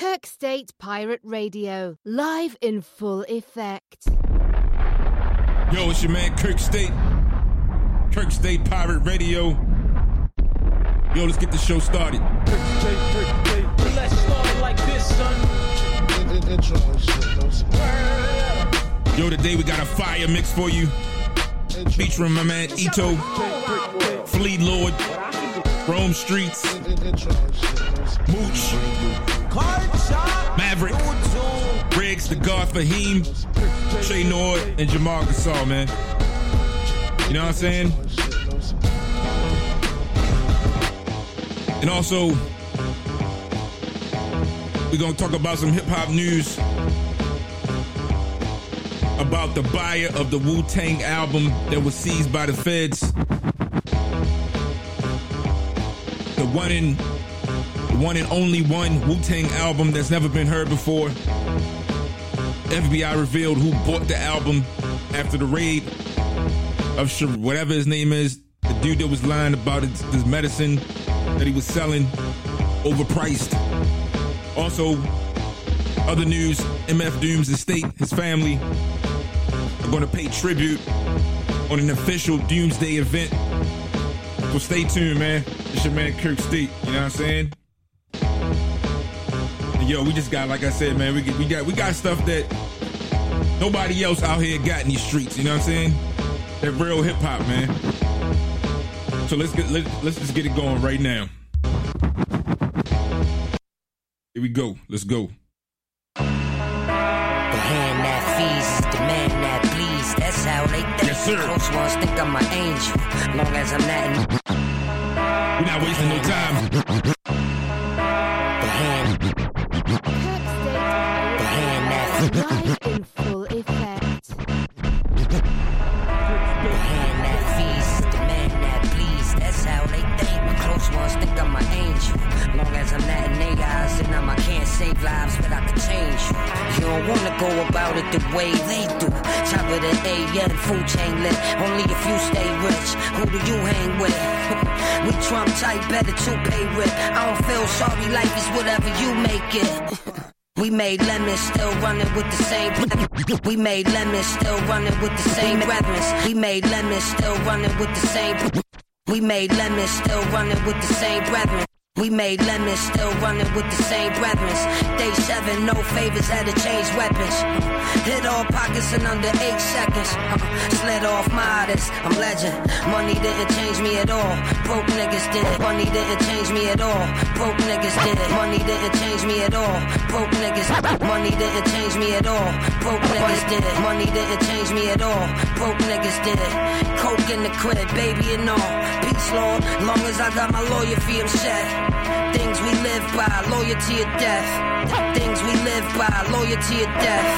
Kirk State Pirate Radio, live in full effect. Yo, it's your man Kirk State. Kirk State Pirate Radio. Yo, let's get the show started. Kirk State, Kirk State. Let's start like this, son. Yo, today we got a fire mix for you. Featuring my man ETO, Flee Lord, Rome Streets, Mooch, Maverick, Rigz, Tha God Fahim, Shay Nord, and Jamal Gasol, man. You know what I'm saying? And also, we're gonna talk about some hip hop news about the buyer of the Wu Tang album that was seized by the feds. The one in one and only one Wu Tang album that's never been heard before. FBI revealed who bought the album after the raid of whatever his name is, the dude that was lying about his, medicine that he was selling overpriced. Also, other news: MF Doom's estate, his family, are going to pay tribute on an official Doomsday event. So stay tuned, man. It's your man Kirk State. You know what I'm saying? Yo, we just got, like I said, man, we we got we got stuff that nobody else out here got in these streets. You know what I'm saying? That real hip hop, man. So let's get let, let's just get it going right now. Here we go. Let's go. The hand that feeds is the man that bleeds. That's how they think. Yes, sir. Close ones think I'm an angel. Long as I'm not in We're not wasting no time. In full effect. Hand that the man that. That's how they think. My close ones think I'm an angel. Long as I'm not in their eyes, then I'm, I can't save lives, but I can change you. You don't wanna go about it the way they do. Top of the A, food chain lit. Only stay rich. Who do you hang with? we Trump type, better to pay rip. I don't feel sorry, life is whatever you make it. We made lemons, still running with the same. We made lemons, still running with the same reverence. We made lemons, still running with the same. We made lemons, still running with the same brethren. We made lemons, still running with the same brethren. Day seven, no favors, had to change weapons. Hit all pockets in under eight seconds. Uh, slid off modest, I'm legend. Money didn't change me at all. Broke niggas did. Money didn't change me at all. Broke niggas did. Money didn't change me at all. Broke niggas. Money didn't change me at all. Broke niggas did. Money didn't change me at all. Broke niggas did. Coke in the crib, baby and all. Peace, Lord. Long as I got my lawyer fee, I'm set. Things we live by, loyalty or death. Things we live by, loyalty or death.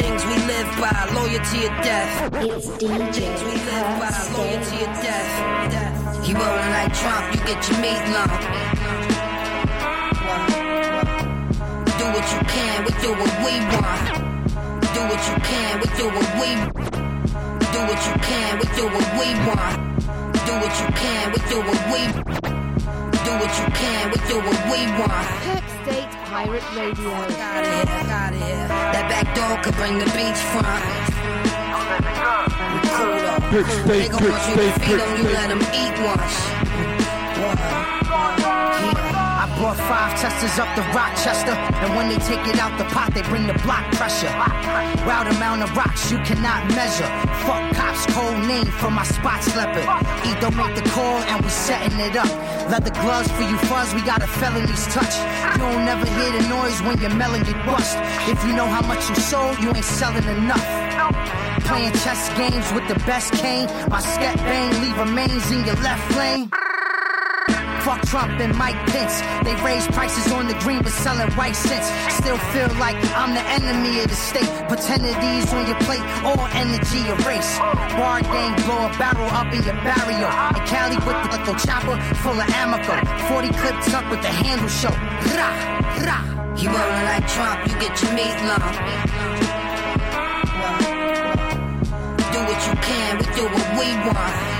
Things we live by, loyalty or death. It's DJ Things we live by, loyalty or death. You rolling like Trump, you get your meat lump. Do what you can, we do what we want. Do what you can, we do what we. Do what you can, we do what we want. Do what you can, we do what we. Do what you can, we do what we want. Kirk State Pirate Radio. Out of here, out of here. That back door could bring the beach front. We cool though. Kirk State, Nigga Kirk wants you State, to feed Kirk him, you State. let him eat once. I brought five testers up to Rochester, and when they take it out the pot, they bring the block pressure. Route amount of rocks you cannot measure. Fuck cops, cold name for my spot slepper. E don't make the call, and we setting it up. Leather gloves for you fuzz, we got a felony's touch. You don't never hear the noise when your melon get bust. If you know how much you sold, you ain't selling enough. Playing chess games with the best cane. My scat bang leave remains in your left lane. Fuck Trump and Mike Pence. They raise prices on the green but selling white cents. Still feel like I'm the enemy of the state. Pretentities on your plate, all energy erase. Bar game, blow a barrel up in your barrio. And Cali with the little chopper full of amico. 40 clip tuck with the handle show. Rah, rah. You rolling like Trump, you get your meat lump. Do what you can, we do what we want.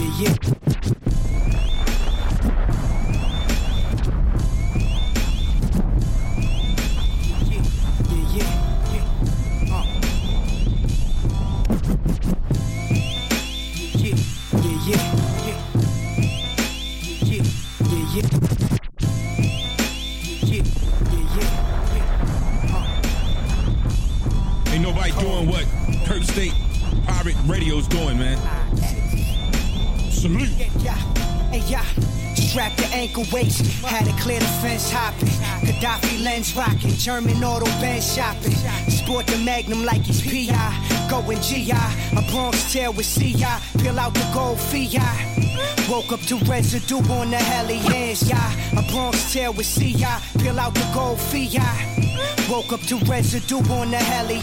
Radio's doing, man. Salute. Hey, yeah. Strap the ankle weights, had to clear the fence hopping. Gaddafi lens rocking, German auto band shopping. Sport the magnum like he's PI. Going GI, a Bronx tail with CI. Peel out the gold FI. Woke up to residue on the heli hands, yeah. A Bronx tail with CI. Peel out the gold FI. Woke up to residue on the heli.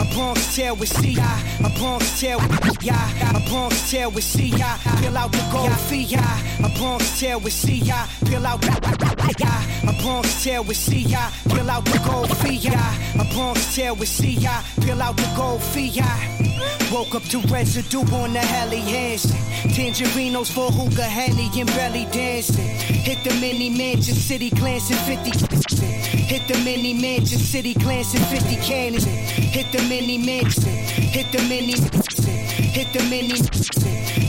A Bronx tail with CI. A Bronx tail, yeah. A Bronx tail with CI. Peel out the gold FI. A Bronx tail with CI. Peel out, yeah. A Bronx tail with CI. Peel out the gold FI. A Bronx tail with CI. Peel out the gold FI. Woke up to residue on the heli hands. Tangerinos for hookah, henny and belly dancing. Hit the mini mansion, city glancing 50. Hit the mini mansion, city glancing 50 cannons. Hit the mini mansion, hit the mini Hit the mini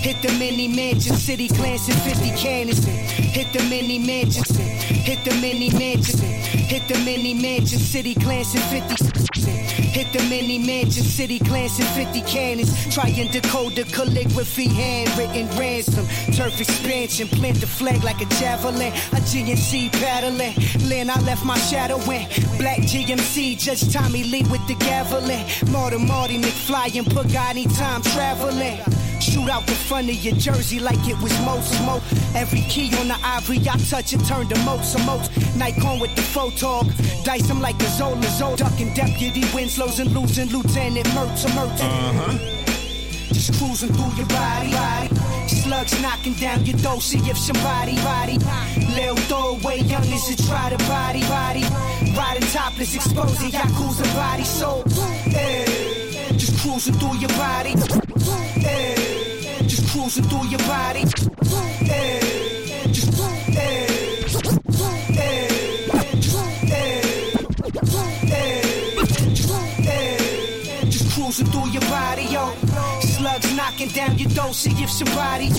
Hit the mini mansion, city glancing 50 cannons. Hit the mini mansion, hit the mini mansion. Hit the mini mansion, city glancing 50. Hit the mini mansion, city glancing 50 cannons. Try to decode the calligraphy, handwritten ransom. Turf expansion, plant the flag like a javelin. A GNC paddling. Land, I left my shadow in. Black GMC, Judge Tommy Lee with the gavelin. Marty Marty McFly and Pagani time traveling. Shoot out the front of your jersey like it was most smoke. Every key on the ivory I touch it turn to most most. Nikon with the photog. Dice him like a Zola Zola. Ducking deputy Winslow's and losing Lieutenant Mertz Mertz. Uh-huh. Just cruising through your body. Slugs knocking down your door, see if somebody, body. Lil throwaway young as a try to body, body. Riding topless, exposing Yakuza body, so. Hey, just cruising through your body. Just cruising through your body. Hey, just, hey, cruising through your body, yo. Slugs knocking down your see if somebody.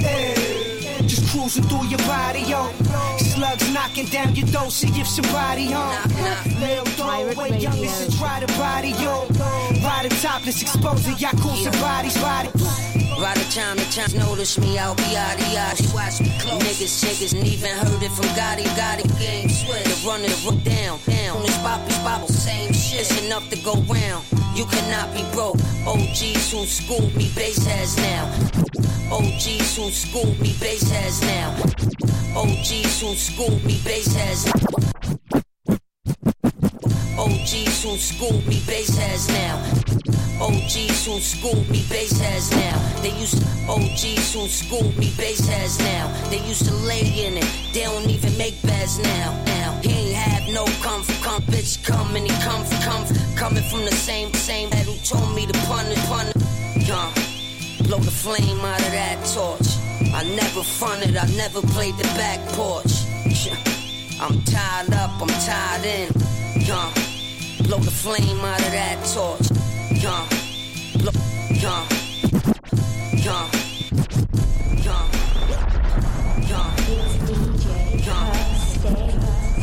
Hey, just cruising through your body, yo. Slugs knocking down your see if somebody home. Little throwaway young as a try to body, yo. Riding topless, exposing Yakuza bodies, body. By the time the chance notice me, I'll be out of Watch me close. Niggas, niggas, and even heard it from Gotti, Gotti. Game switch. The running, the run down, down. This poppy, bobble, same shit. It's enough to go round. You cannot be broke. OGs who schooled me, base heads now. OGs who schooled me, base heads now. OGs who schooled me, base now. OGs who schooled me, base heads now. OGs who schooled me, base heads now. They used to, OGs who schooled me, base heads now. They used to lay in it, they don't even make beds now. Now, he ain't have no comfort, come bitch, come and he come, come, coming from the same, same head who told me to pun it, pun it. Yeah, blow the flame out of that torch. I never fronted, I never played the back porch. I'm tied up, I'm tied in. Yeah, blow the flame out of that torch. Yeah, yeah, yeah, yeah,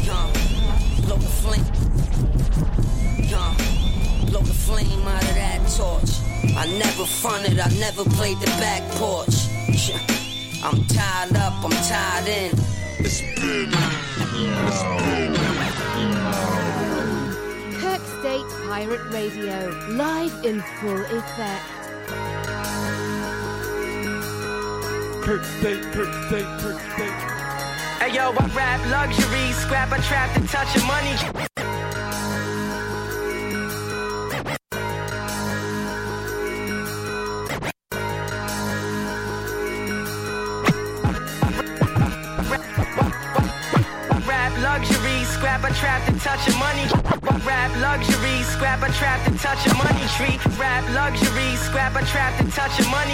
yeah, blow the flame. Yeah, blow the flame out of that torch. I never fronted, I never played the back porch. I'm tied up, I'm tied in. Kirk Pirate Radio, live in full effect. Kirk State, Kirk State, Kirk State. Hey yo, I rap luxury, scrap, I trap to touch your money. Rap luxury, scrap, I trap to touch your money. Rap luxury, scrap a trap to touch a money tree. Rap luxury, scrap a trap to touch a money.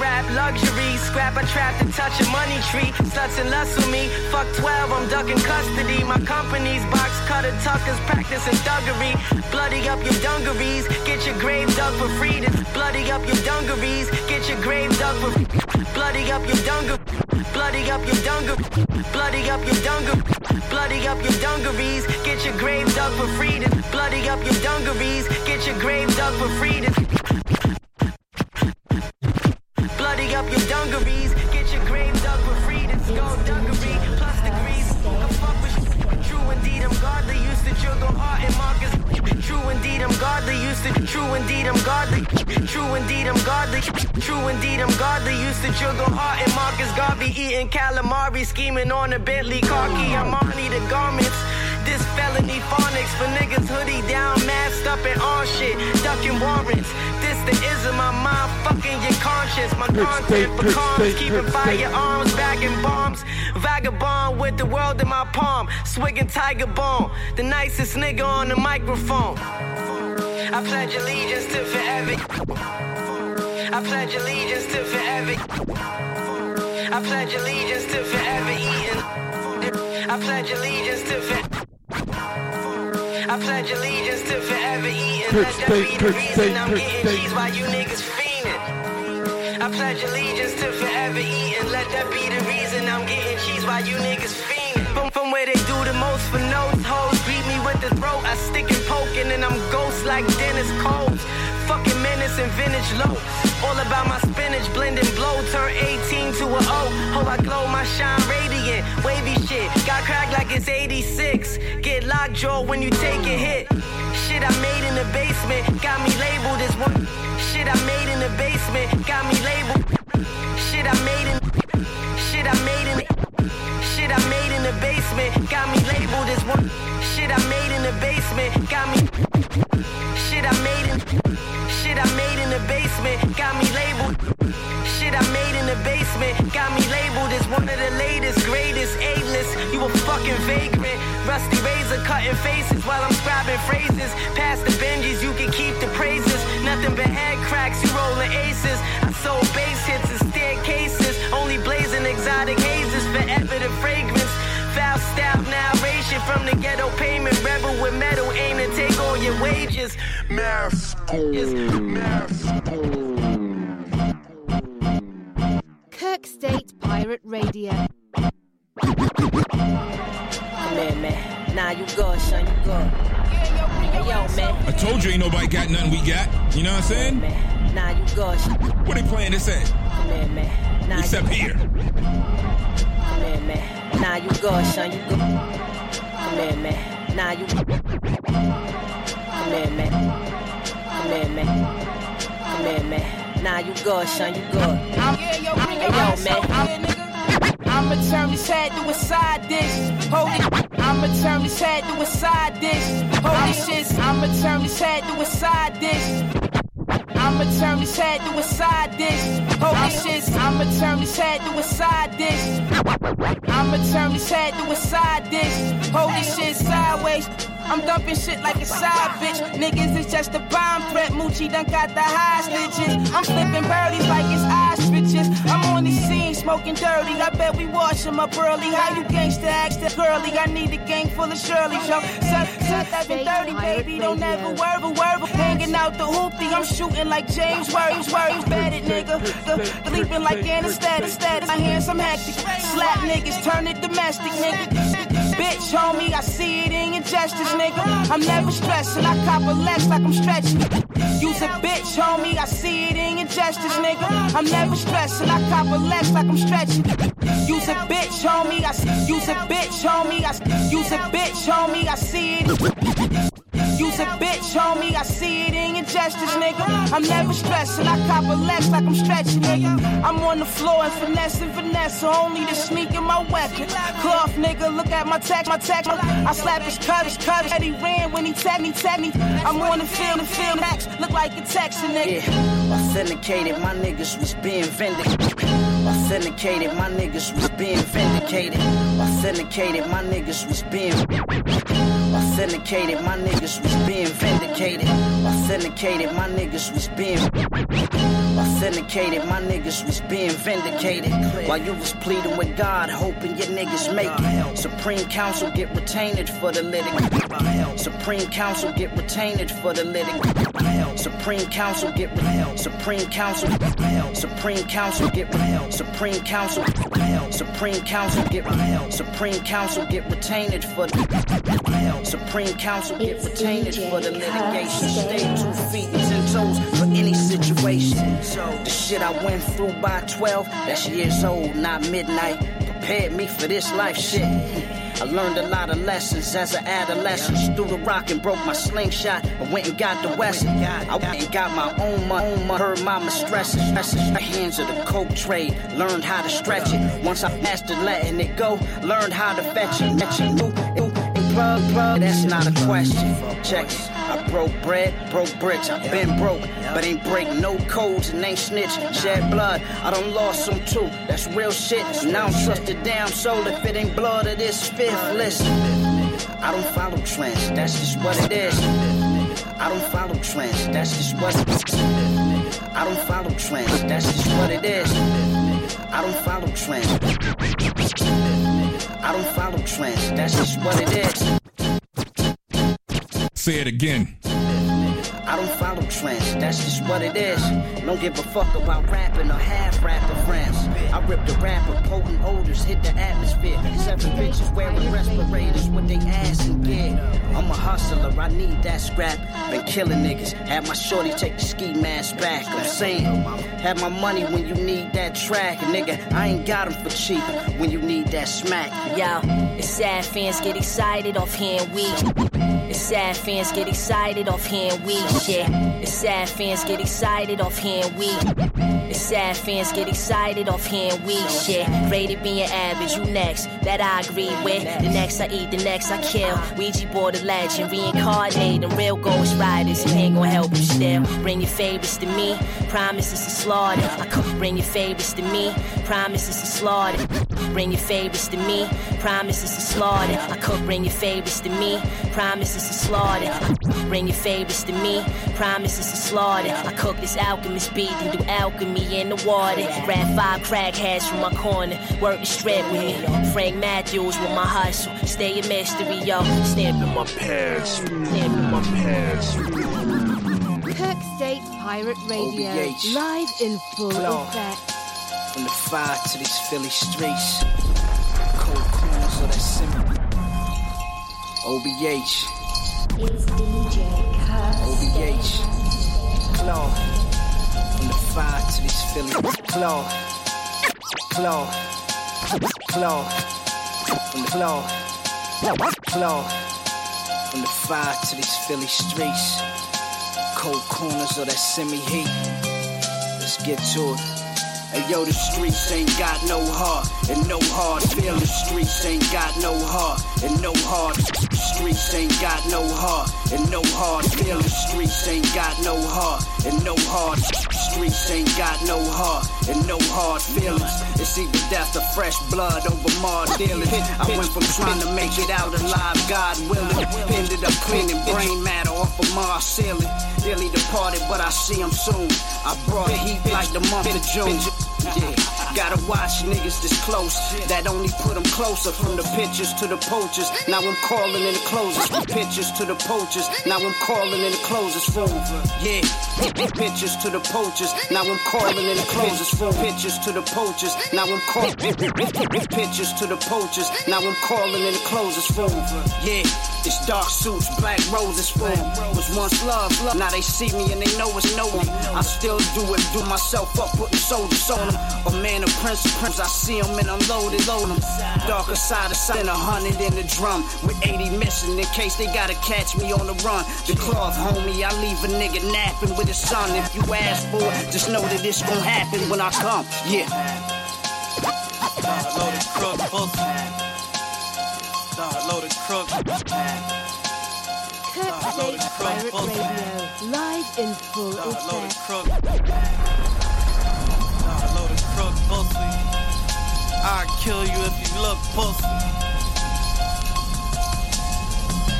Rap luxury, scrap a trap to touch a money tree. Sluts and lust with me. Fuck 12, I'm ducking custody. My company's box cutter tuckers practicing thuggery. Bloody up your dungarees, get your grave dug for freedom. Bloody up your dungarees, get your grave dug for Bloody up your dungarees. Bloody up your dungarees. Bloody up your dungarees. Bloody up your dungarees. Dug for freedom. Bloody up your dungarees. Get your grave dug for freedom. Bloody up your dungarees. Get your grave dug for freedom. Skullduggery plus degrees. The fuck with True indeed, I'm godly. Used to juggle heart and Marcus. True indeed, I'm godly. Used to. True indeed, I'm godly. True indeed, I'm godly. True indeed, I'm godly. Used to juggle heart and Marcus Garvey. Eating calamari. Scheming on a Bentley car key. I'm on the garments. This felony phonics for niggas hoodie down, masked up and on shit, ducking warrants. This the ism, my mind fucking your conscience. My content for calms, keeping firearms, bagging bombs. Vagabond with the world in my palm, swigging tiger bone. The nicest nigga on the microphone. I pledge allegiance to forever. I pledge allegiance to forever. I pledge allegiance to forever eating. I pledge allegiance to forever. I pledge allegiance to forever eating. Let that be the reason I'm getting cheese while you niggas fiending. I pledge allegiance to forever eating. Let that be the reason I'm getting cheese while you niggas fiending. From, from where they do the most for notes, hoes greet me with the throat. I stick and poke and then I'm ghost like Dennis Coles. Fucking menace and vintage low. All about my spinach, blending blow. Turn 18 to a O. Hope I glow my shine radiant. Wavy shit. Got cracked like it's 86. Get lockjaw when you take a hit. Shit I made in the basement. Got me labeled as one. Shit I made in the basement. Got me labeled. Shit I made in. Shit I made in. Shit I made in the basement. Got me labeled as one. Shit I made in the basement. Got me. The basement. Got me labeled. Shit I made in the basement. Got me labeled as one of the latest, greatest, A-list. You a fucking vagrant. Rusty razor cutting faces while I'm scribing phrases. Past the Benjis, you can keep the praises. Nothing but head cracks, you rolling aces. I sold bass hits and staircases. Only blazing exotic hazes. Forever the fragrance. Foul style narration from the ghetto payment. Rebel with metal, aim to take all your wages. Math school. Math school. Kirk State Pirate Radio. Come here, man. Nah, you good, son. You good. Hey, yo, man. I told you ain't nobody got nothing we got. You know what I'm saying? Man. Nah, you good. son. What they playing this at? Come here, man. Nah, Except you, here. Come here, man. Nah, you good, son. You good. Come here, man. Nah, you. Come here, man. Come here, man. Come here, man. Nah, you good, son. You good. Hey, yo, man. I'ma turn this head to a side dish. Hold it. I'ma turn this head to a side dish. Hold this shit. I'ma turn this head to a side dish. I'ma turn this head to a side dish. This shit. I'ma turn this head to a side dish. I'ma turn this head to a side dish. Hold this shit sideways. I'm dumping shit like a side bitch. Niggas is just a bomb threat. Moochie done got the hostages. I'm flipping birdies like it's ostriches. I'm smoking dirty. I bet we wash 'em up early. How you gangsta act that girly? I need a gang full of Shirley. Yo, suck, suck that been dirty, baby. Don't ever worry, worry. Hanging out the hoopty. I'm shooting like James Worries, worries. Bad it, nigga. The, leaping like anesthetic, status. My hands, I'm hectic. Slap niggas, turn it domestic, nigga. Bitch, homie, I see it in your gestures, nigga. I'm never stressing, I cop a Lex like I'm stretching. Use a bitch, homie, I see it in your gestures, nigga. I'm never stressing, I cop a Lex like I'm stretching. Use a bitch, homie, I use a bitch, homie, I use a bitch, homie, I see it. Use a bitch, homie, I see it in your gestures, nigga. I'm never stressing, I cop a Lex like I'm stretching, nigga. I'm on the floor and finessing Vanessa, only to sneak in my weapon. Cloth, nigga, look at my tech, my tech. I slap his cut, his cut, and he ran when he tag me, tag me. I'm on the field and field max, look like a Texan, nigga. Yeah, authenticated, my niggas was being vindicated. Authenticated, my niggas was being vindicated. Authenticated, my niggas was being. Authenticated, my niggas was being vindicated. Authenticated, my niggas was being authenticated. My niggas was being vindicated. While you was pleading with God, hoping your niggas make it. Supreme Council get retained for the litigant. Supreme Council get retained for the litigant. Supreme Council get Supreme Council get retained. Supreme Council get Supreme Council get retained. Supreme Council get Supreme Council get retained for the Supreme Council get retained for the litigation. Stay two feet and ten toes for any situation. So the shit I went through by 12, that's years old, not midnight. Prepared me for this life shit. I learned a lot of lessons as an adolescent. Threw the rock and broke my slingshot. I went and got the West. I went and got my own money. Heard mama stressing. My hands of the coke trade. Learned how to stretch it. Once I mastered letting it go, learned how to fetch it. Met you. That's not a question. Check it. I broke bread, broke bricks. I've been broke, but ain't break no codes and ain't snitch. Shed blood, I done lost some too. That's real shit. And I don't trust a damn soul if it ain't blood of this fifth. Listen, I don't follow trends. That's just what it is. I don't follow trends. That's just what it is. I don't follow trends. That's just what it is. I don't follow trends. I don't follow trends. That's just what it is. Say it again. I don't follow trends, that's just what it is. Don't give a fuck about rapping or half rapping friends. I rip the rapper, potent odors hit the atmosphere. Seven bitches wearing respirators with they ass and gear. I'm a hustler, I need that scrap. Been killing niggas, had my shorty take the ski mask back. I'm saying, have my money when you need that track. Nigga, I ain't got them for cheap when you need that smack. Yo, it's sad fans get excited off hearing we. It's sad fans get excited off hearing we shit. It's sad fans get excited off hearing we. It's sad fans get excited off hearing we shit. Rated being average, you next. That I agree with. The next I eat, the next I kill. Ouija board a legend, Reincarnate reincarnating real ghost riders. You ain't gonna help you still. Bring your favorites to me. Promises to slaughter. I could bring your favorites to me. Promises to slaughter. Bring your favorites to me. Promises to slaughter. I cook, bring your favorites to me. Promises to slaughter. Bring your favorites to me. Promises to slaughter. I cook this alchemist beat and do alchemy in the water. Grab five crackheads from my corner. Work the strip with me. Frank Matthews with my hustle. Stay a mystery, yo. Stamping my pants. Stamping my pants. Kirk State Pirate Radio. OBH. Live in full Claw. effect. From the fire to these Philly streets. Cold corners of that simple. OBH. It's DJ OBH. Claw. From the fire to these Philly. Claw. Claw. Claw. From the claw. Claw. From the fire to these Philly streets. Cold corners of that semi heat. Let's get to it. Hey yo, the streets ain't got no heart and no hard feelings. Streets ain't got no heart and no hard. Streets ain't got no heart and no hard feelings. Streets ain't got no heart and no hard. Streets ain't got no heart and no hard feelings. It's either death or fresh blood over more dealing. I went from trying to make it out alive, God willing. Ended up cleaning brain matter off of Mars ceiling. Nearly departed, but I see him soon. I brought heat like the month of June. Yeah, gotta watch niggas this close. That only put them closer from the pictures to the poachers. Now I'm calling in the closers. From pictures to the poachers. Now I'm calling in the closers room. Yeah, pictures to the poachers. Now I'm calling in the closers room. Pictures to the poachers. Now I'm calling pictures to the poachers. Now I'm calling in the closers From Yeah, it's dark suits, black roses room. Was once love, love. Now they see me and they know it's no one. I still do it, do myself up, putting soldiers on them. A man of prince, prince. I see him and I'm loaded, load 'em. Darker side of sun, a hundred in the drum. With 80 missing in case they gotta catch me on the run. The cloth, homie, I leave a nigga napping with his son. If you ask for it, just know that it's gonna happen when I come. Yeah. Start loaded crook, pussy. Start loaded crook. Kirk State Pirate Radio. Live in full Start loaded effect. I kill you if you look pussy.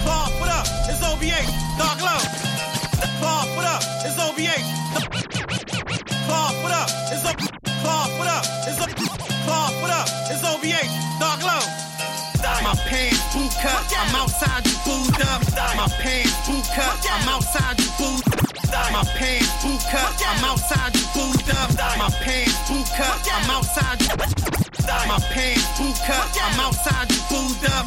Claw, what up? It's OBH. Dog low. Claw, what up? It's OBH. Claw, what up? It's O. Claw, what up? It's O. Claw, what up? It's OBH. Dog low. My pants boot cut, I'm outside you booed up. My pants boot cut, I'm outside you booed My pants boot cut, I'm outside you booed up. My pants boot cut, I'm outside you. My pants boot cut, I'm outside you booed up.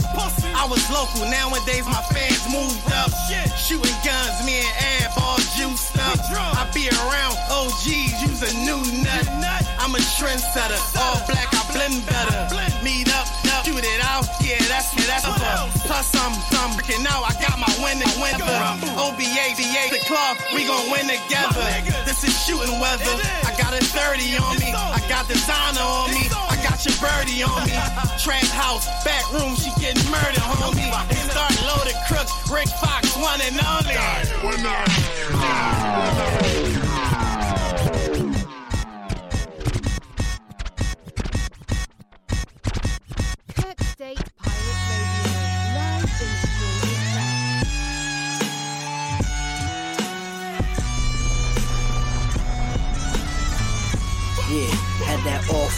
I was local, nowadays my fans moved up. Shooting guns, me and Ab all juiced up. I be around OGs, use a new nut. I'm a trendsetter, all black, I blend better. Meet up, up, shoot it out, yeah, that's me, that's up. Plus I'm, I'm freaking out, I got my winning winner. OBA, BA, the club, we gon' win together. This is shooting weather. I got a 30 on me, I got designer on me, I your birdie on me. Trap house, back room, she getting murdered, homie. Start loaded crook, Rick Fox, one and only. Kirk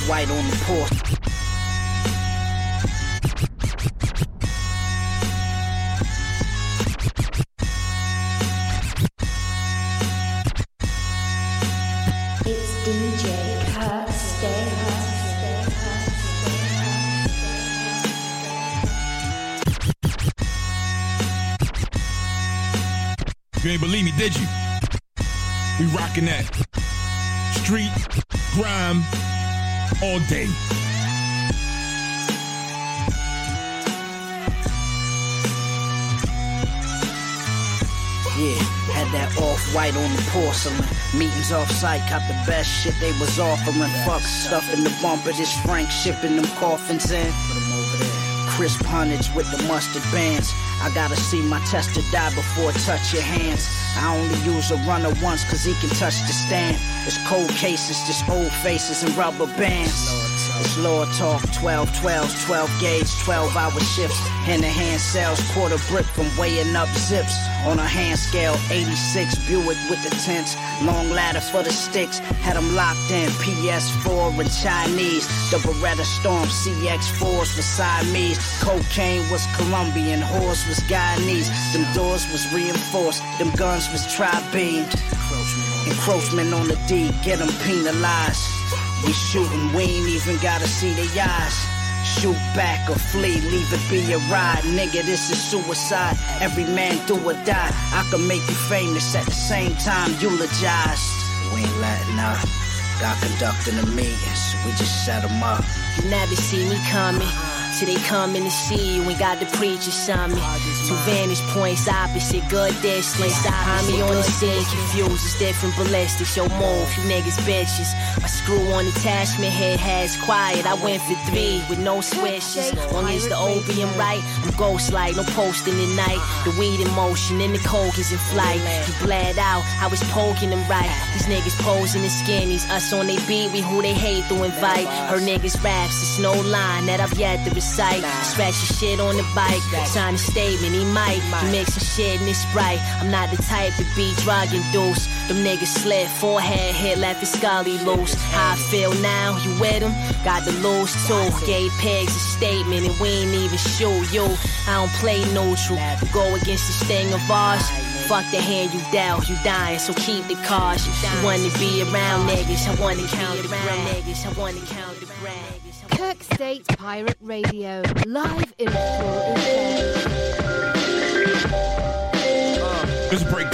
white on the porch. DJ Kirk Stay. You ain't believe me, did you? We rocking that street grime all day. Yeah, had that off white on the porcelain. Meetings off site, caught the best shit they was offering. Fuck stuff in the bumper, this Frank shipping them coffins in. Crisp hundreds with the mustard bands. I gotta see my tester die before I touch your hands. I only use a runner once cause he can touch the stand. It's cold cases, just old faces and rubber bands. It's lower talk, 12, 12, 12 gauge, 12 hour shifts. Hand to hand sales, quarter brick from weighing up zips. On a hand scale, 86 Buick with the tents. Long ladder for the sticks, had them locked in. PS4 and Chinese. The Beretta Storm CX4s for Siamese. Cocaine was Colombian, horse was Guyanese. Them doors was reinforced, them guns was tri-beamed. Encroachment on the D, get them penalized. We shootin', we ain't even gotta see the eyes. Shoot back or flee, leave it be a ride. Nigga, this is suicide. Every man do or die. I can make you famous at the same time eulogized. We ain't letting up. Uh. Got conducting the meetings, we just set 'em up. You never see me coming. Till they coming to see you and got the preacher summit. Two vantage points opposite, good distance. Behind me on the scene, confused. It's different ballistics. Yo, move, you niggas bitches. My screw on attachment head has quiet. I went for three with no swishes. Long as the opium right, I'm ghost like, no posting at night. The weed in motion and the coke is in flight. You bled out, I was poking them right. These niggas posing in skinnies. Us on they beat, we who they hate to invite. Her niggas raps, it's no line that I've yet to. Scratch your shit on the bike, sign a statement, he might. He mixing shit and it's right. I'm not the type to be drug induced. Them niggas slid, forehead hit, left his scully loose. How I feel now, you with him? Got the lose too. Gave pigs a statement and we ain't even shoot you. I don't play neutral. Go against this thing of ours. Fuck the hand you dealt, you dying, so keep the cars. You wanna be around niggas, I wanna count the niggas, I wanna count the niggas. Kirk State Pirate Radio, live in full effect. Let's break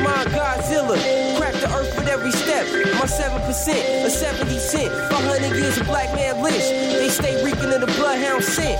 Mastermind Godzilla. Crack the earth with every step. My 7%, a 70 cent. 500 years of black man lynch. They stay reeking in the bloodhound scent.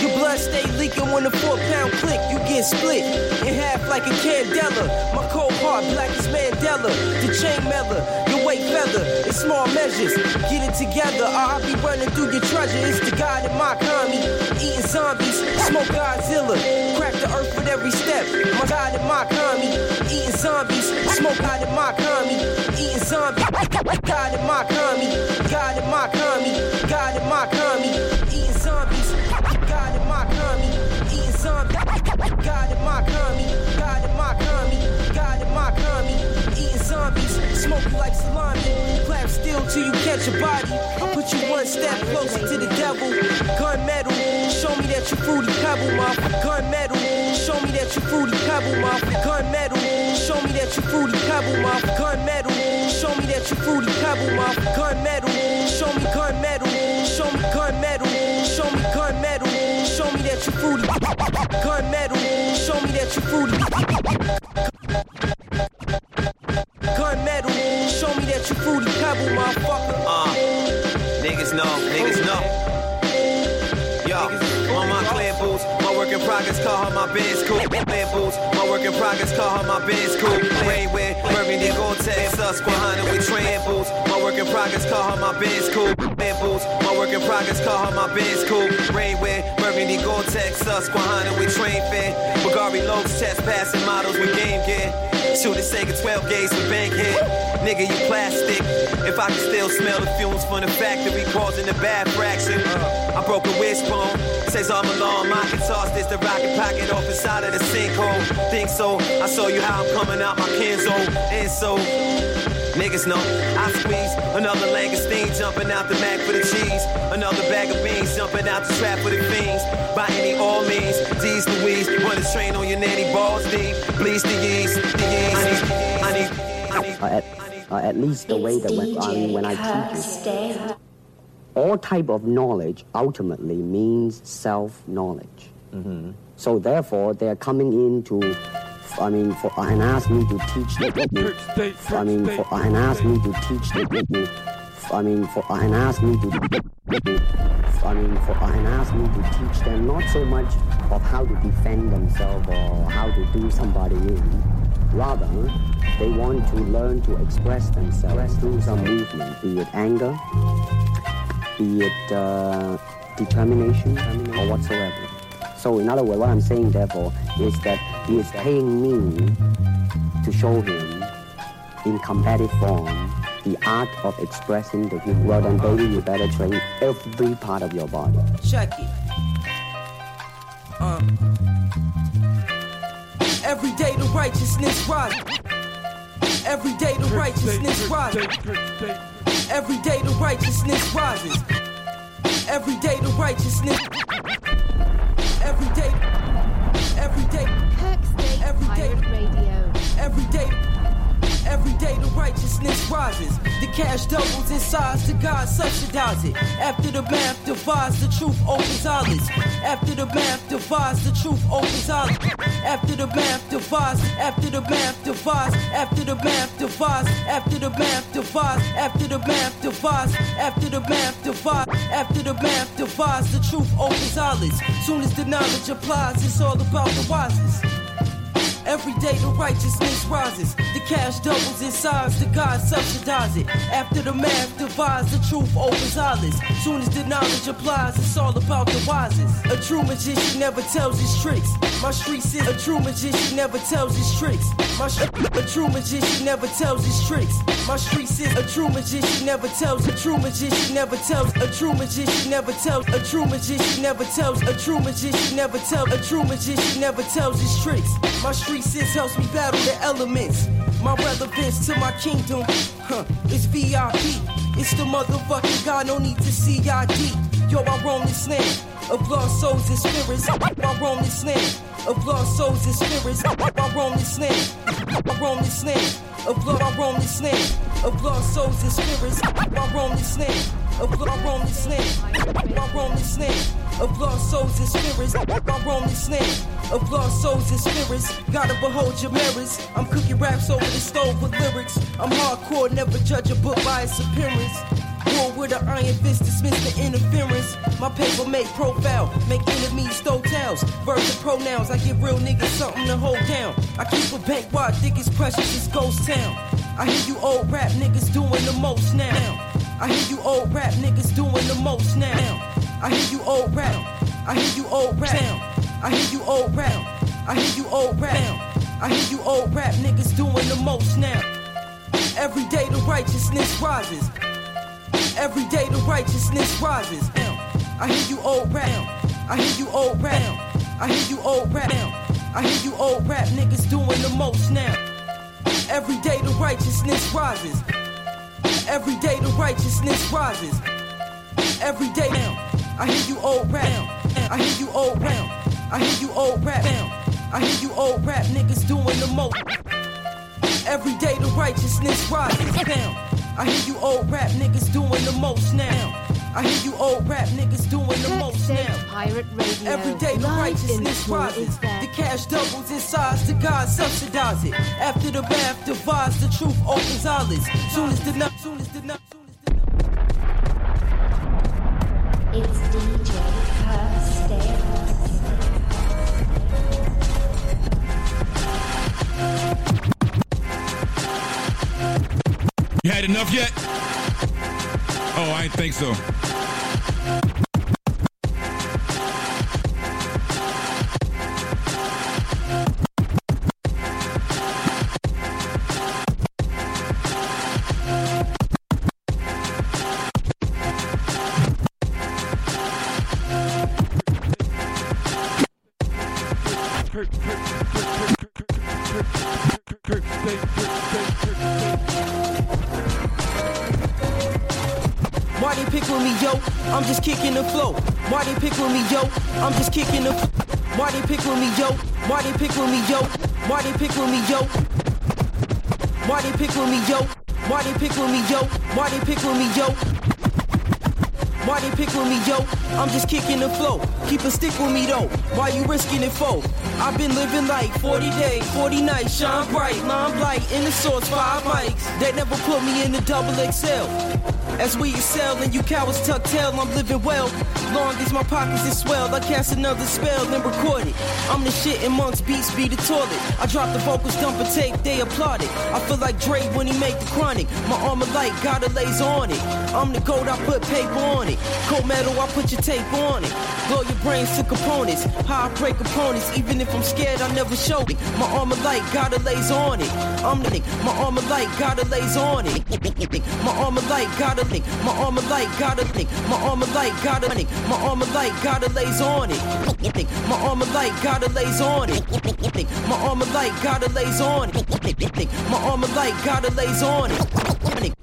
Your blood stay leaking when the four pound click. You get split in half like a candela. My cold heart, black as Mandela. The chain meller, your weight feather. In small measures, get it together. I'll be running through your treasure. It's the God in my commie. Eating zombies, smoke Godzilla. The earth with every step. My God in my commie. Eating zombies, smoke God in my commie. Eating zombies. God in my commie. God in my commie. God in my commie. Eating zombies. God in my commie, eating zombies. God in my commie, God in my commie, God in my commie, eating zombies. Smoke like salami, clap still till you catch a body. Put you one step closer to the devil. Gun metal, show me that you fruity pebble, my gun metal. Show me that you fruity pebble, my gun metal. Show me that you fruity pebble, my gun metal. Show me that you fruity pebble, my gun metal. Show me gun metal. Show me gun metal. Show me gun metal. Show me that you fruity. Gun metal. Show me that you fruity. Gun metal. Show me that you fruity pebble, motherfucker. Uh, niggas know, niggas know. Call her my biz cool. Clear boots, my work in progress, call her my biz cool. Rain with Burgundy Gore-Tex, Susquehanna with train boots. My work in progress, call her my biz cool. Clear boots, my work in progress, call her my biz cool. Rain with Burgundy Gore-Tex, Susquehanna with train fit. Bulgari Lokes, test passing models with game gear. Shoot a Sega 12 gauge with bank hit. Nigga, you plastic. If I can still smell the fumes from the factory causing the bad fraction. I broke a wishbone. Says I'm. I can toss this the rocket pocket off inside of the sinkhole. Think so. I saw you how I'm coming out my Kenzo. And so. Niggas know I squeeze another Langoustine jumping out the Mac for the cheese. Another bag of beans jumping out the trap for the fiends. By any all means, D's Louise, run a train on your nanny balls deep. Bleeds the yeast, the yeast. I need, I need, I need. Uh, at, uh, at least the way that when, I mean, when I teach it, all type of knowledge ultimately means self-knowledge. So therefore, they are coming in to, I mean, for, and ask me to teach them. I mean, for, and ask me to teach them. I mean, for, and ask me to. I mean, for, and ask me to teach them not so much of how to defend themselves or how to do somebody in. Rather, they want to learn to express themselves through some movement, be it anger, be it uh, determination, or whatsoever. So, in other words, what I'm saying, therefore, is that he is paying me to show him in combative form the art of expressing the human. Well, then, baby, you better train every part of your body. Check it. Uh. Every day the righteousness rises. Every day the righteousness rises. Every day the righteousness rises. Every day the righteousness. Righteousness rises. The cash doubles in size to God subsidize it. After the math divides, the truth opens eyelids. After the math divides, the truth opens eyelids. After the math divides, after the math divides, after the math divides, after the math divides, after the math divides, after the math divides, after the math divides, the truth opens eyelids. Soon as the knowledge applies, it's all about the wisest. Every day the righteousness rises. The cash doubles in size. The God subsidize it. After the math divides, the truth opens eyelids. Soon as the knowledge applies, it's all about the wisest. A true magician never tells his tricks. My street says a true magician never tells his tricks. My a true magician never tells his tricks. My street says a true magician never tells. A true magician never tells. A true magician never tells. A true magician never tells. A true magician never tells. A true magician never tells his tricks. My street sense helps me battle the elements. My relevance to my kingdom, huh, it's VIP. It's the motherfucking God, no need to see ID. Yo, I roam this land of lost souls and spirits. I roam this land of lost souls and spirits. I roam this land. I roam this land of lost. I roam this land of lost souls and spirits. I roam this land of lost. I roam this land. I roam this land of lost souls and spirits. I roam this land of lost souls and spirits. Gotta behold your mirrors. I'm cooking raps over the stove with lyrics. I'm hardcore, never judge a book by its appearance. War with an iron fist, dismiss the interference. My paper make profile, make enemies throw towels. Verbs and pronouns, I give real niggas something to hold down. I keep a bank wide, thick as precious as ghost town. I hear you old rap niggas doing the most now. I hear you old rap niggas doing the most now. I hear you old rap. I hear you old rap. I hear you old rap. I hear you old rap. I hear you old rap niggas doing the most now. Every day the righteousness rises. Every day the righteousness rises. I hear you old rap. I hear you old rap. I hear you old rap. I hear you old rap niggas doing the most now. Every day the righteousness rises. Every day the righteousness rises. Every day now. I hear you old rap. I hear you old rap. I hear you old rap. I hear you old rap niggas doing the most. Every day the righteousness rises down. I hear you old rap niggas doing the most now. I hear you old rap niggas doing the most now. Pirate Radio. Every day the righteousness rises. The cash doubles in size to God subsidize it. After the wrath divides, the truth opens eyelids. Soon as the nut, soon as the nut. It's DJ Kirk You had enough yet? Oh, I didn't think so. Kicking the flow. Why they pick with me, yo? I'm just kicking the. Why they pick with me, yo? Why they pick with me, yo? Why they pick with me, yo? Why they pick with me, yo? Why they pick with me, yo? Why they pick with me, yo? Why they pick with me, yo? I'm just kicking the flow. Keep a stick with me though. Why you risking it for? I've been living like 40 days, 40 nights, shine bright, line blight, in the source, five mics. They never put me in the double XL. As we excel and you cowards tuck tail, I'm living well. Long as my pockets is swell, I cast another spell and record it. I'm the shit in monks, beats be the toilet. I drop the vocals, dump a tape, they applaud it. I feel like Dre when he make the chronic. My armor light, a laser on it. I'm the gold, I put paper on it. Cold metal, I put your tape on it. Blow your brains to components. How I break opponents, even if I'm scared, I never show it. My armor light, a laser on it. I'm the my armor light, a laser on it. My armor light, got a My armor light, got a link. My armor light, got a link. My armor light, got a laser on it. My armor light, got a laser on it. My armor light, got a laser on it. My armor light, got a laser on it.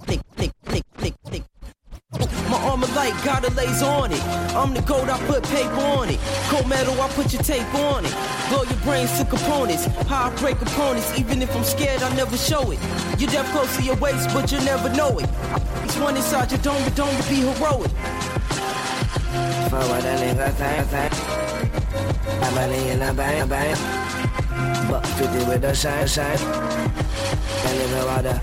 My armor light, a laser on it. I'm the gold, I put paper on it. Cold metal, I put your tape on it. Blow your brains to components. How I break opponents, even if I'm scared, I never show it. You're deaf close to your waist, but you never know it. It's one inside your dome, your dome to be heroic. Forward a thang thang. I'm a in a bang bang. Buck 50 with the shine shine. Can't live without the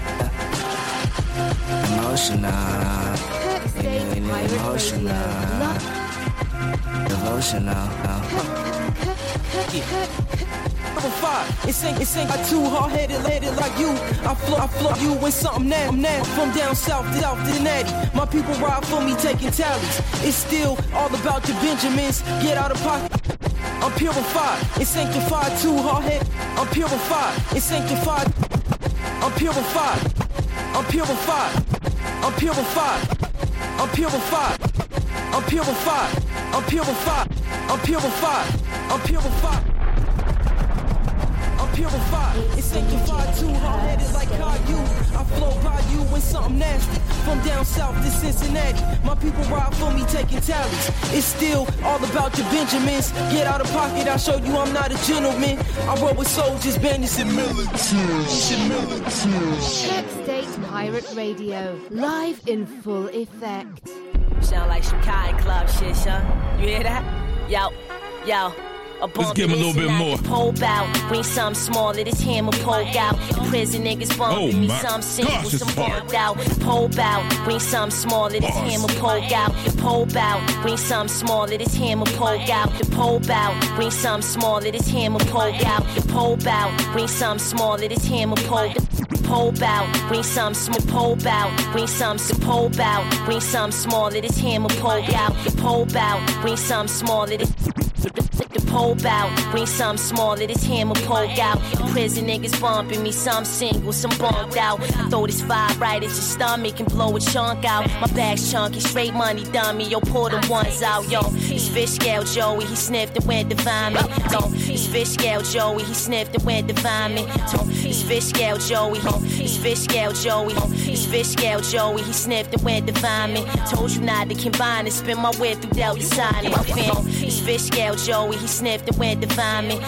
uh, Devotional. Number five, it's ain't, it's ain't got too hard headed, like you. I flow, I flow you with something now, now. From down south to south to the natty. My people ride for me taking tallies. It's still all about the Benjamins. Get out of pocket. I'm purified, it's sanctified, too hard headed. I'm purified, it's sanctified. I'm purified, I'm purified, I'm purified, I'm purified, I'm purified, I'm purified, I'm purified, I'm purified. I'm purified. It's sanctified too, hard-headed like Caillou. I flow by you when something nasty. From down south to Cincinnati, my people ride for me taking tallies. It's still all about your Benjamins. Get out of pocket, I'll show you I'm not a gentleman. I roll with soldiers, bandits, and military. State Pirate Radio, live in full effect. Sound like some Kai Club shit, son. You hear that? Yo, yo. A Let's give him a little bit more. Pole bout, bring some small, let his hammer poke out. Prison niggas bumping Oh me my some single, gosh, it's some hard. out. Pole bout, bring some small, let his hammer poke out. The pole bout, bring some small, let his hammer poke out. The pole bout, bring some small, let his hammer poke out. The pole bout, bring some small, let his hammer poke. Pole bout, bring some small pole bout, bring some some pole bout, bring some small, let his hammer poke out. The pole bout, bring some small, let his the pole bout, bring some small, let his hammer poke out. The prison niggas bumping me, some single, some bumped out. I throw this fire right at your stomach and blow a chunk out. My bag's chunky, straight money dummy, yo, pull them ones out, yo. It's fish scale Joey, he sniffed and went to me. Yo, it's fish scale Joey, he sniffed and went to me. Yo, it's fish scale Joey, ho. It's fish scale Joey, ho. Fish scale Joey, he sniffed and went to find me. Told you not to combine and spin my whip through Delta fam, it's fish scale Joey, he sniffed and went to find me.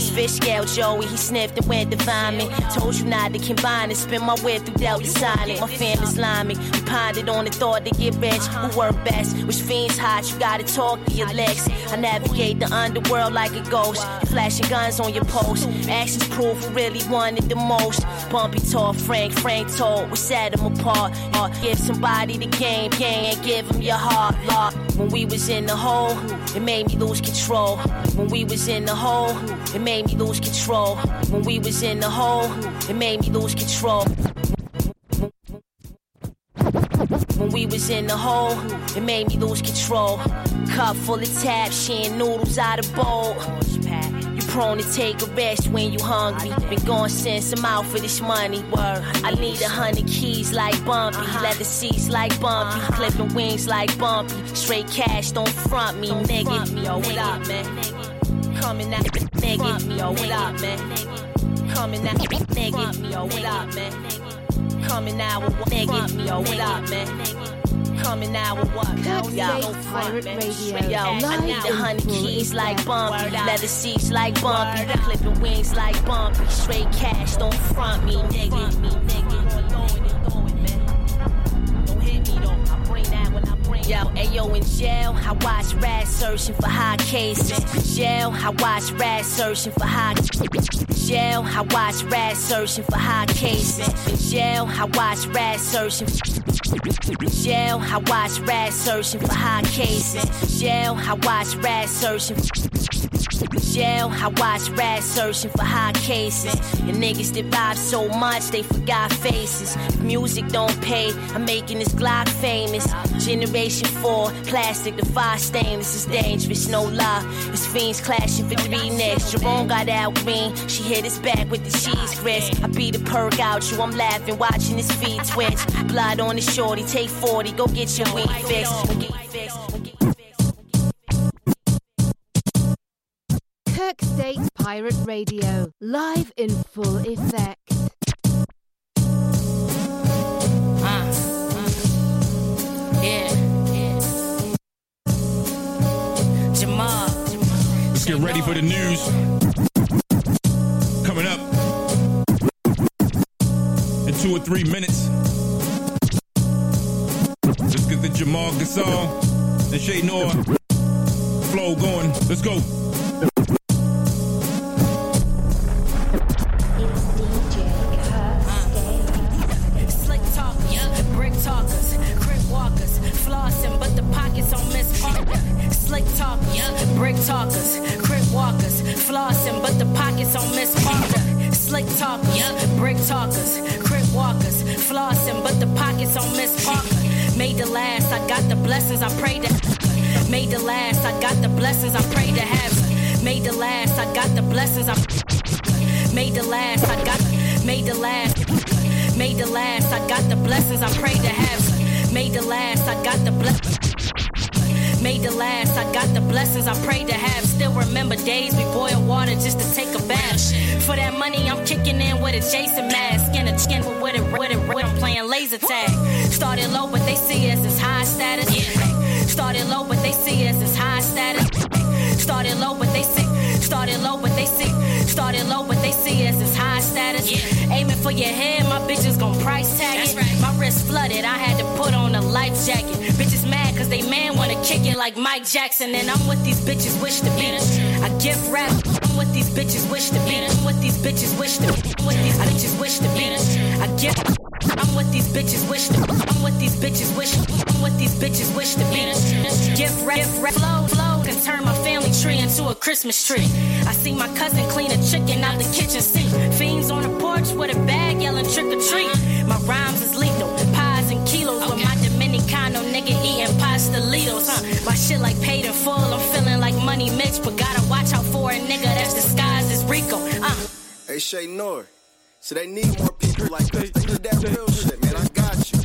It's fish scale Joey, he sniffed and went to find me. Told you not to combine and spin my way through Delta sign. My fam Islamic, we pondered on the thought to get rich. Who work best? Which fiends hot? You gotta talk to your legs. I navigate the underworld like a ghost. Flashing guns on your post. Actions proof who really wanted the most. Bumpy tall Frank, Frank told what set him apart. Uh, give somebody the game, game, and give him your heart. Law. When we was in the hole, it made me lose control. When we was in the hole, it made me lose control. When we was in the hole, it made me lose control. When we was in the hole, it made me lose control. Cup full of tap, sharing noodles out of bowl. You prone to take a rest when you hungry. Been gone since I'm out for this money. Word. I need a hundred keys like Bumpy, uh-huh. leather seats like Bumpy, uh-huh. clipping wings like Bumpy. Straight cash, don't front me, nigga. me Yo, what up, man? Coming out, nigga. me, Yo, what up, man? Coming out, nigga. me, Yo, what up, man? Coming out with what nigga, yo, what up, man? Coming out with what? Kirk Yo, State Pirate Radio, Yo, I need a in hundred keys like. Bumpy, leather seats like Bumpy, clipping wings like Bumpy, straight cash, don't front me, nigga. Me, nigga. Throw it and throw it, man. Don't hit me though. I bring that when I bring Yo, ayo, in jail, I watch rats searching for high cases. Jail, I watch rats searching for high Jail, I watch rats searching for high cases. Jail, I watch rats searching. Jail, I watch rats searching for high cases. Jail, I watch rats searching. Jail, I watch rats searching for high cases. And niggas that vibe so much they forgot faces. Music don't pay, I'm making this Glock famous. Generation 4, plastic, the five stainless is dangerous, no lie. It's fiends clashing for three necks. Jerome got out green, she hit his back with the cheese grits. I beat the perk out you, I'm laughing, watching his feet twitch. Blood on his shorty, take 40, go get your weed fixed. Kirk State Pirate Radio, live in full effect. Uh, uh, yeah. Jamal. Let's get ready for the news. Coming up in two or three minutes. Let's get the Jamal Gasol and Che Noir flow going. Let's go. Like Mike Jackson. And I'm what these bitches wish to be. I gift rap, I'm what these bitches wish to be. I'm what these bitches wish to be. I'm what these bitches wish to be. I gift. I'm what these bitches wish to be. I'm what these bitches wish. I'm what these bitches wish to be. Gift rap, rap, flow, flow, can turn my family tree into a Christmas tree. I see my cousin clean a chicken out the kitchen sink. Fiends on the porch with a bag yelling trick or treat. Che Noir, so they need more people like us. They need that real shit, man. I got you.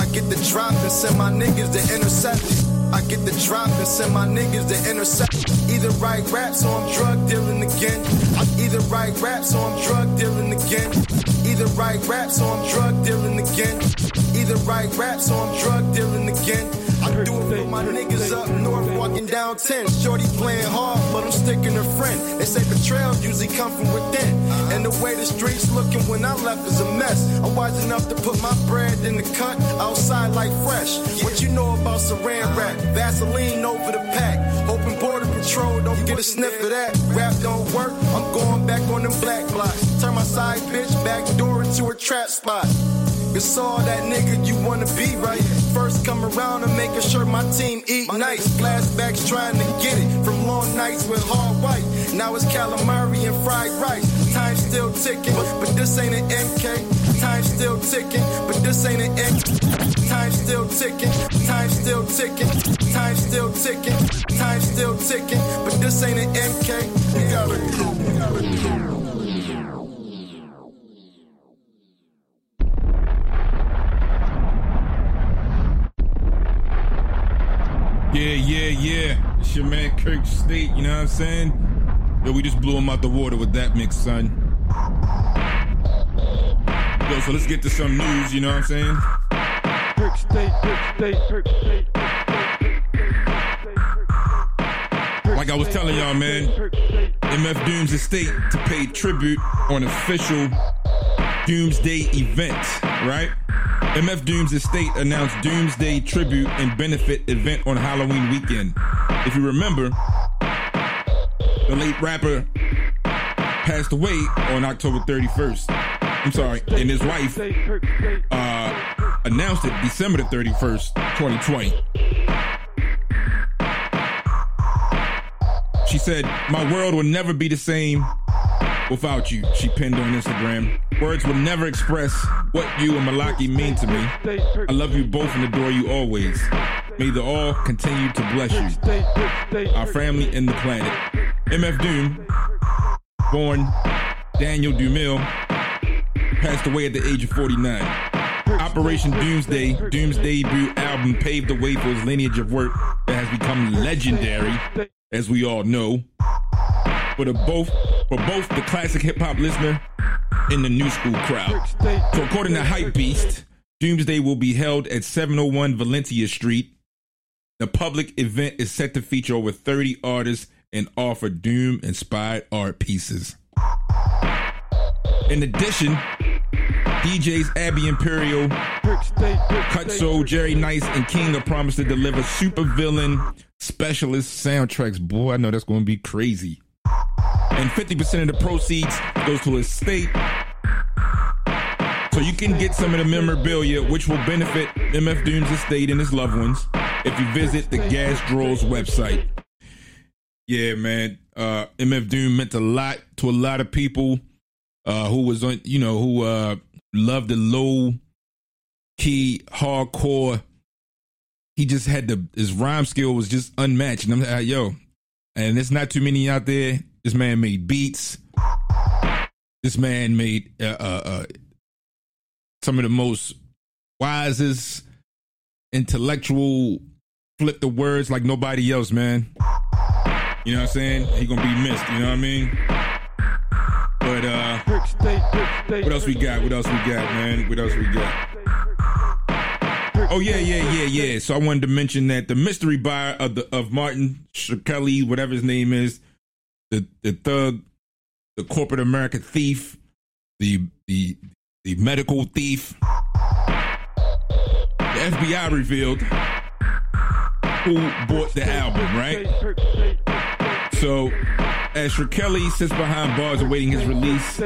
I get the drop and send my niggas to intercept it. I get the drop and send my niggas to intercept. Either write raps or I'm drug dealing again. Either write raps or I'm drug dealing again. Either write raps or I'm drug dealing again. Either write raps or I'm drug dealing again. I do it for my niggas up north walking down 10. Shorty playing hard, but I'm sticking a friend. They say betrayal usually come from within. And the way the streets looking when I left is a mess. I'm wise enough to put my bread in the cut outside like fresh. What you know about saran wrap? Vaseline over the pack. Hoping border patrol don't get a sniff of that. Rap don't work, I'm going back on them black blocks. Turn my side bitch back door into a trap spot. It's all that nigga you wanna be, right? First come around and making sure my team eat nice. Flashbacks trying to get it from long nights with hard white. Now it's calamari and fried rice. Time still ticking, but this ain't an MK. Time still ticking, but this ain't an M. Time still ticking, time still ticking, time still ticking, time still ticking, but this ain't an MK. Gotta go. Gotta go. Yeah, yeah. It's your man Kirk State, you know what I'm saying? Yo, we just blew him out the water with that mix, son. Yo, so let's get to some news, you know what I'm saying? Kirk State, Kirk State, Kirk State. Like I was telling y'all, man, MF Doom's estate to pay tribute on official Doomsday event, right? MF Doom's estate announced Doomsday tribute and benefit event on Halloween weekend. If you remember, the late rapper passed away on October 31st. I'm sorry, and his wife uh, announced it December the 31st, 2020. She said, My world will never be the same without you, she pinned on Instagram. Words will never express what you and Malachi mean to me. I love you both and adore you always. May the all continue to bless you. Our family and the planet. MF Doom, born Daniel Dumile, passed away at the age of 49. Operation Doomsday, Doom's debut album paved the way for his lineage of work that has become legendary, as we all know. For the both for both the classic hip hop listener and the new school crowd. So according to Hypebeast, Doomsday will be held at 701 Valencia Street. The public event is set to feature over 30 artists and offer Doom inspired art pieces. In addition, DJs Abby Imperial, Cutso, Jerry Nice, and King are promised to deliver supervillain specialist soundtracks. Boy, I know that's going to be crazy. And 50% of the proceeds goes to his state. So you can get some of the memorabilia, which will benefit MF Doom's estate and his loved ones if you visit the GasDrawls website. Yeah, man. Uh, MF Doom meant a lot to a lot of people uh, who was on, you know, who uh, loved the low key hardcore. He just had the his rhyme skill was just unmatched. And I'm like, yo, and there's not too many out there. This man made beats. This man made uh, uh, uh, some of the most wisest intellectual flip the words like nobody else, man. You know what I'm saying? He gonna be missed. You know what I mean? But uh, what else we got? What else we got, man? What else we got? Oh yeah, yeah, yeah, yeah. So I wanted to mention that the mystery buyer of the of Martin Shkreli, whatever his name is, the the thug, the corporate America thief, the the the medical thief. The FBI revealed who bought the album, right? So, as Shkreli sits behind bars awaiting his release,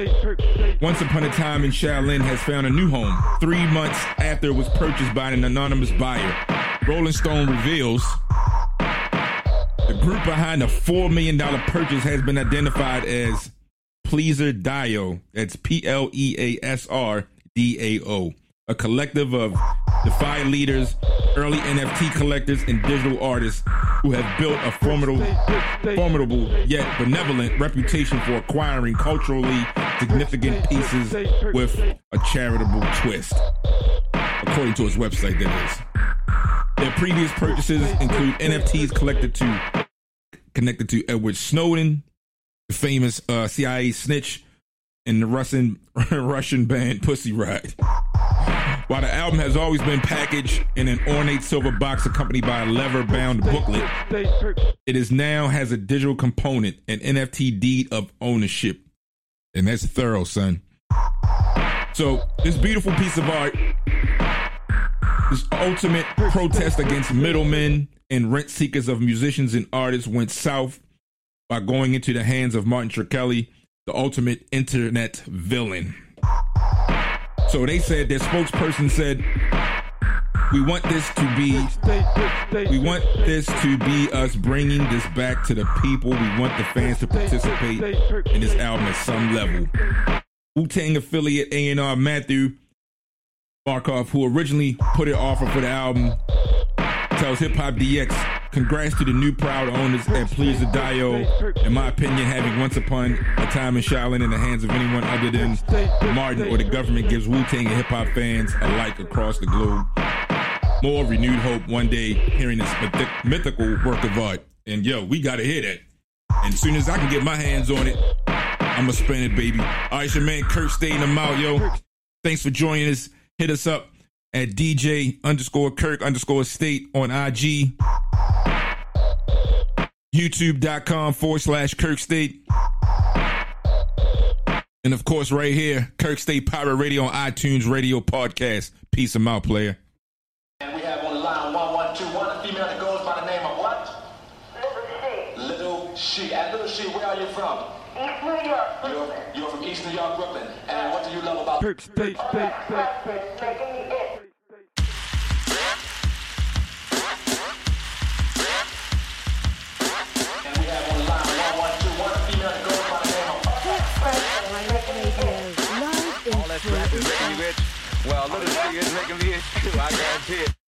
Once Upon a Time in Shaolin has found a new home three months after it was purchased by an anonymous buyer. Rolling Stone reveals the group behind the $4 million purchase has been identified as PleasrDAO. That's P L E A S R D A O. A collective of DeFi leaders, early NFT collectors, and digital artists who have built a formidable, formidable yet benevolent reputation for acquiring culturally significant pieces with a charitable twist. According to his website, that is. Their previous purchases include NFTs collected to connected to Edward Snowden, the famous uh, CIA snitch, and the Russian Russian band Pussy Riot. While the album has always been packaged in an ornate silver box accompanied by a leather-bound booklet, it is now has a digital component, an NFT deed of ownership, and that's thorough, son. So this beautiful piece of art, this ultimate protest against middlemen and rent seekers of musicians and artists, went south by going into the hands of Martin Shkreli, the ultimate internet villain. So they said their spokesperson said, "We want this to be, we want this to be us bringing this back to the people. We want the fans to participate in this album at some level." Wu Tang affiliate A&R Matthew Markoff, who originally put it offer for the album, tells HipHopDX, "Congrats to the new proud owners at PleasrDAO. In my opinion, having Once Upon a Time in Shaolin in the hands of anyone other than Martin or the government gives Wu Tang and hip hop fans alike across the globe more renewed hope one day hearing this myth- mythical work of art. And yo, we gotta hear that. And as soon as I can get my hands on it, I'ma spin it, baby. All right, your man Kirk staying them out, yo. Thanks for joining us. Hit us up at DJ underscore Kirk underscore State on IG. YouTube.com forward slash Kirk State. And of course, right here, Kirk State Pirate Radio on iTunes Radio Podcast. Peace and out, player. And we have on the line 1121, a female that goes by the name of what? Little She. And Little She, where are you from? East New York, You're, you're from East New York, Brooklyn. And what do you love about Kirk State, State, State. making me Well, look little she is making me too. I guarantee it.